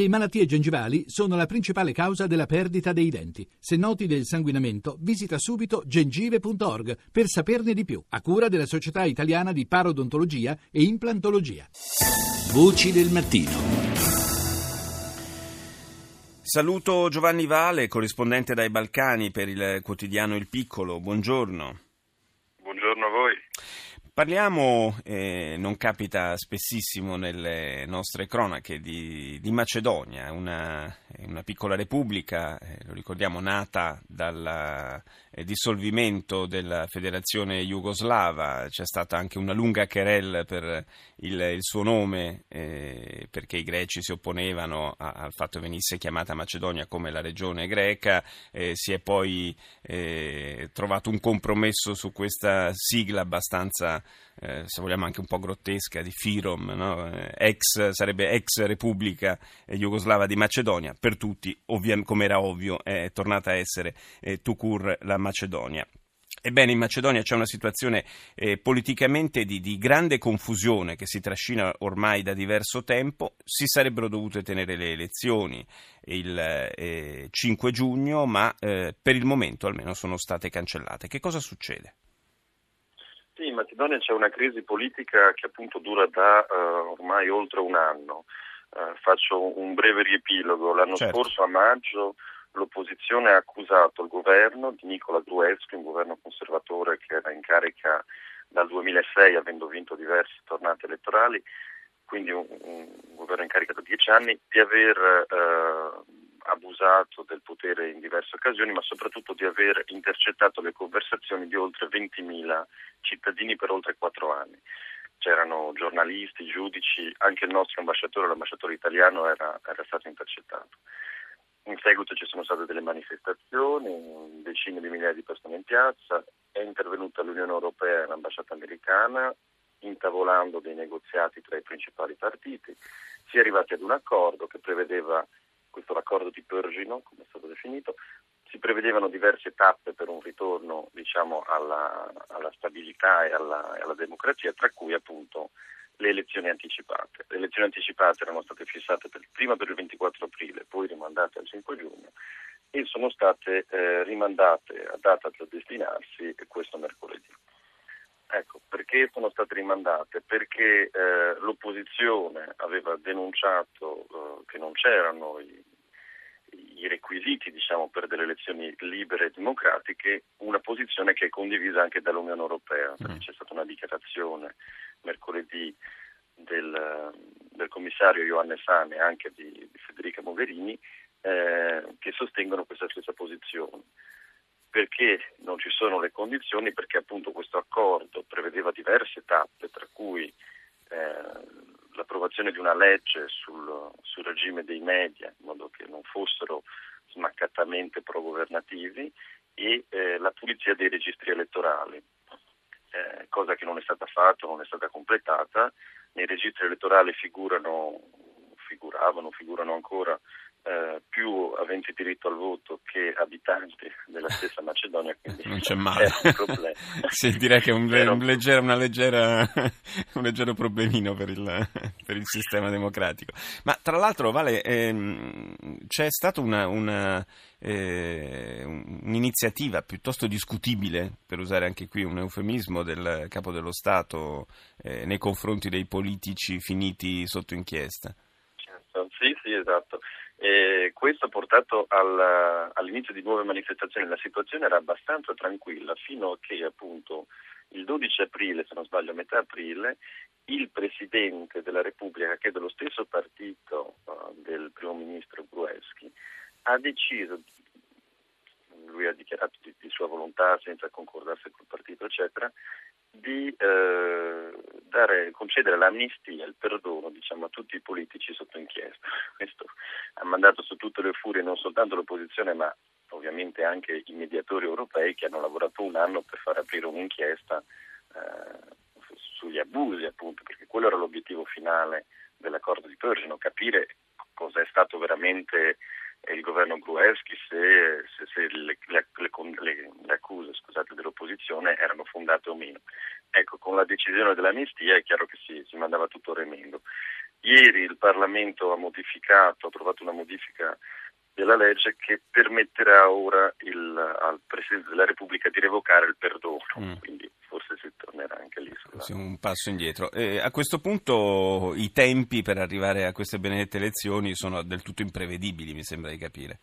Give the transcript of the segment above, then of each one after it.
Le malattie gengivali sono la principale causa della perdita dei denti. Se noti del sanguinamento, visita subito gengive.org per saperne di più, a cura della Società Italiana di Parodontologia e Implantologia. Voci del mattino. Saluto Giovanni Vale, corrispondente dai Balcani per il quotidiano Il Piccolo. Buongiorno. Buongiorno a voi. Parliamo, eh, non capita spessissimo nelle nostre cronache, di, di Macedonia, una, una, piccola repubblica, eh, lo ricordiamo, nata dal eh, dissolvimento della federazione jugoslava, c'è stata anche una lunga querelle per il, il suo nome, eh, perché i greci si opponevano a, al fatto che venisse chiamata Macedonia come la regione greca, eh, si è poi eh, trovato un compromesso su questa sigla abbastanza eh, se vogliamo anche un po' grottesca, di Firom, no? Eh, ex, sarebbe ex Repubblica Jugoslava di Macedonia, per tutti, ovvia, come era ovvio, è tornata a essere eh, Tukur la Macedonia. Ebbene, in Macedonia c'è una situazione eh, politicamente di, di, grande confusione che si trascina ormai da diverso tempo. Si sarebbero dovute tenere le elezioni il eh, 5 giugno, ma eh, per il momento almeno sono state cancellate. Che cosa succede? Sì, in Macedonia c'è una crisi politica che appunto dura da uh, ormai oltre un anno. Uh, faccio un breve riepilogo. L'anno certo. scorso a maggio l'opposizione ha accusato il governo di Nicola Gruevski, un governo conservatore che era in carica dal 2006 avendo vinto diverse tornate elettorali, quindi un, un governo in carica da dieci anni, di aver uh, abusato del potere in diverse occasioni, ma soprattutto di aver intercettato le conversazioni di oltre 20.000 cittadini per oltre quattro anni. C'erano giornalisti, giudici, anche il nostro ambasciatore, l'ambasciatore italiano, era, era stato intercettato. In seguito ci sono state delle manifestazioni, decine di migliaia di persone in piazza, è intervenuta l'Unione Europea e l'ambasciata americana intavolando dei negoziati tra i principali partiti, si è arrivati ad un accordo che prevedeva questo raccordo di Pergino, come è stato definito, si prevedevano diverse tappe per un ritorno diciamo, alla, alla, stabilità e alla, alla, democrazia, tra cui appunto le elezioni anticipate. Le elezioni anticipate erano state fissate per, prima per il 24 aprile, poi rimandate al 5 giugno e sono state eh, rimandate a data da destinarsi questo mercoledì. Perché sono state rimandate? Perché eh, l'opposizione aveva denunciato eh, che non c'erano i, i requisiti diciamo, per delle elezioni libere e democratiche, una posizione che è condivisa anche dall'Unione Europea, perché mm. c'è stata una dichiarazione mercoledì del, del commissario Ioannes Hahn e anche di, di Federica Mogherini eh, che sostengono questa stessa posizione perché non ci sono le condizioni, perché appunto questo accordo prevedeva diverse tappe, tra cui eh, l'approvazione di una legge sul, sul, regime dei media, in modo che non fossero smaccatamente pro-governativi, e eh, la pulizia dei registri elettorali, eh, cosa che non è stata fatta, non è stata completata. Nei registri elettorali figuravano, figurano ancora eh, più aventi diritto al voto che abitanti della stessa Macedonia, quindi non c'è male. un problema. sì, direi che è un, un, leggera, leggera, un leggero problemino per il, per il, sistema democratico. Ma tra l'altro, Vale, ehm, c'è stata una, una, eh, un'iniziativa piuttosto discutibile, per usare anche qui un eufemismo, del capo dello Stato eh, nei confronti dei politici finiti sotto inchiesta. Certo, sì, sì, esatto. E questo ha portato al, all'inizio di nuove manifestazioni. La situazione era abbastanza tranquilla fino a che appunto il 12 aprile, se non sbaglio a metà aprile, il Presidente della Repubblica, che è dello stesso partito uh, del Primo Ministro Gruevski, ha deciso, lui ha dichiarato di, di sua volontà senza concordarsi col partito, eccetera, di eh, dare, concedere l'amnistia, il perdono diciamo, a tutti i politici sotto inchiesta. Questo ha mandato su tutte le furie non soltanto l'opposizione ma ovviamente anche i mediatori europei che hanno lavorato un anno per far aprire un'inchiesta eh, sugli abusi appunto, perché quello era l'obiettivo finale dell'accordo di Pergino, capire cosa è stato veramente il governo Gruevski se, se, se le, le, le, le, accuse scusate, dell'opposizione erano fondate o meno. Ecco, con la decisione dell'amnistia è chiaro che si, si mandava tutto remendo. ieri il Parlamento ha modificato, ha approvato una modifica della legge che permetterà ora il, al Presidente della Repubblica di revocare il perdono, mm. quindi forse si tornerà anche lì. Sulla... Sì, un passo indietro. Eh, a questo punto i tempi per arrivare a queste benedette elezioni sono del tutto imprevedibili, mi sembra di capire.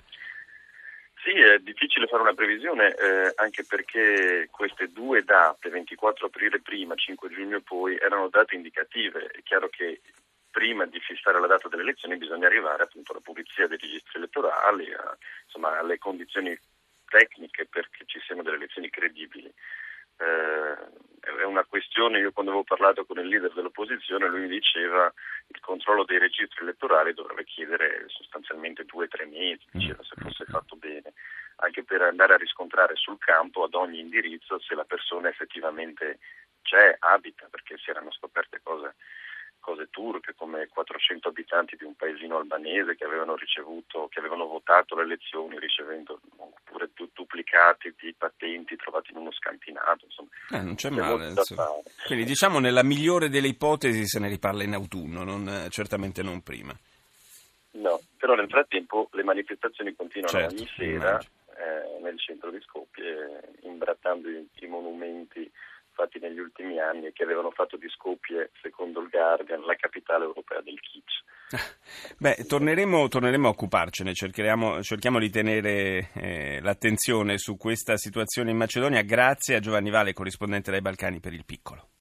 Sì, è difficile fare una previsione eh, anche perché queste due date, 24 aprile prima, 5 giugno poi, erano date indicative. È chiaro che prima di fissare la data delle elezioni bisogna arrivare appunto alla pulizia dei registri elettorali, a, insomma, alle condizioni tecniche perché ci siano delle elezioni credibili. Eh, è una questione, io quando avevo parlato con il leader dell'opposizione lui mi diceva il controllo dei registri elettorali dovrebbe chiedere sostanzialmente due o tre mesi, diceva se fosse fatto bene, anche per andare a riscontrare sul campo ad ogni indirizzo se la persona effettivamente c'è, abita, perché si erano scoperte cose cose turche come 400 abitanti di un paesino albanese che avevano ricevuto, che avevano votato le elezioni ricevendo oppure du- duplicati di patenti trovati in uno scampinato. Insomma, eh, non c'è male. Quindi diciamo nella migliore delle ipotesi se ne riparla in autunno, non, certamente non prima. No, però nel frattempo le manifestazioni continuano certo, ogni sera eh, nel centro di Skopje, imbrattando i, i monumenti fatti negli ultimi anni e che avevano fatto di Skopje, secondo il Guardian, la capitale europea del kitsch. Beh, torneremo, torneremo a occuparcene, cerchiamo, di tenere eh, l'attenzione su questa situazione in Macedonia. Grazie a Giovanni Vale, corrispondente dai Balcani per il piccolo.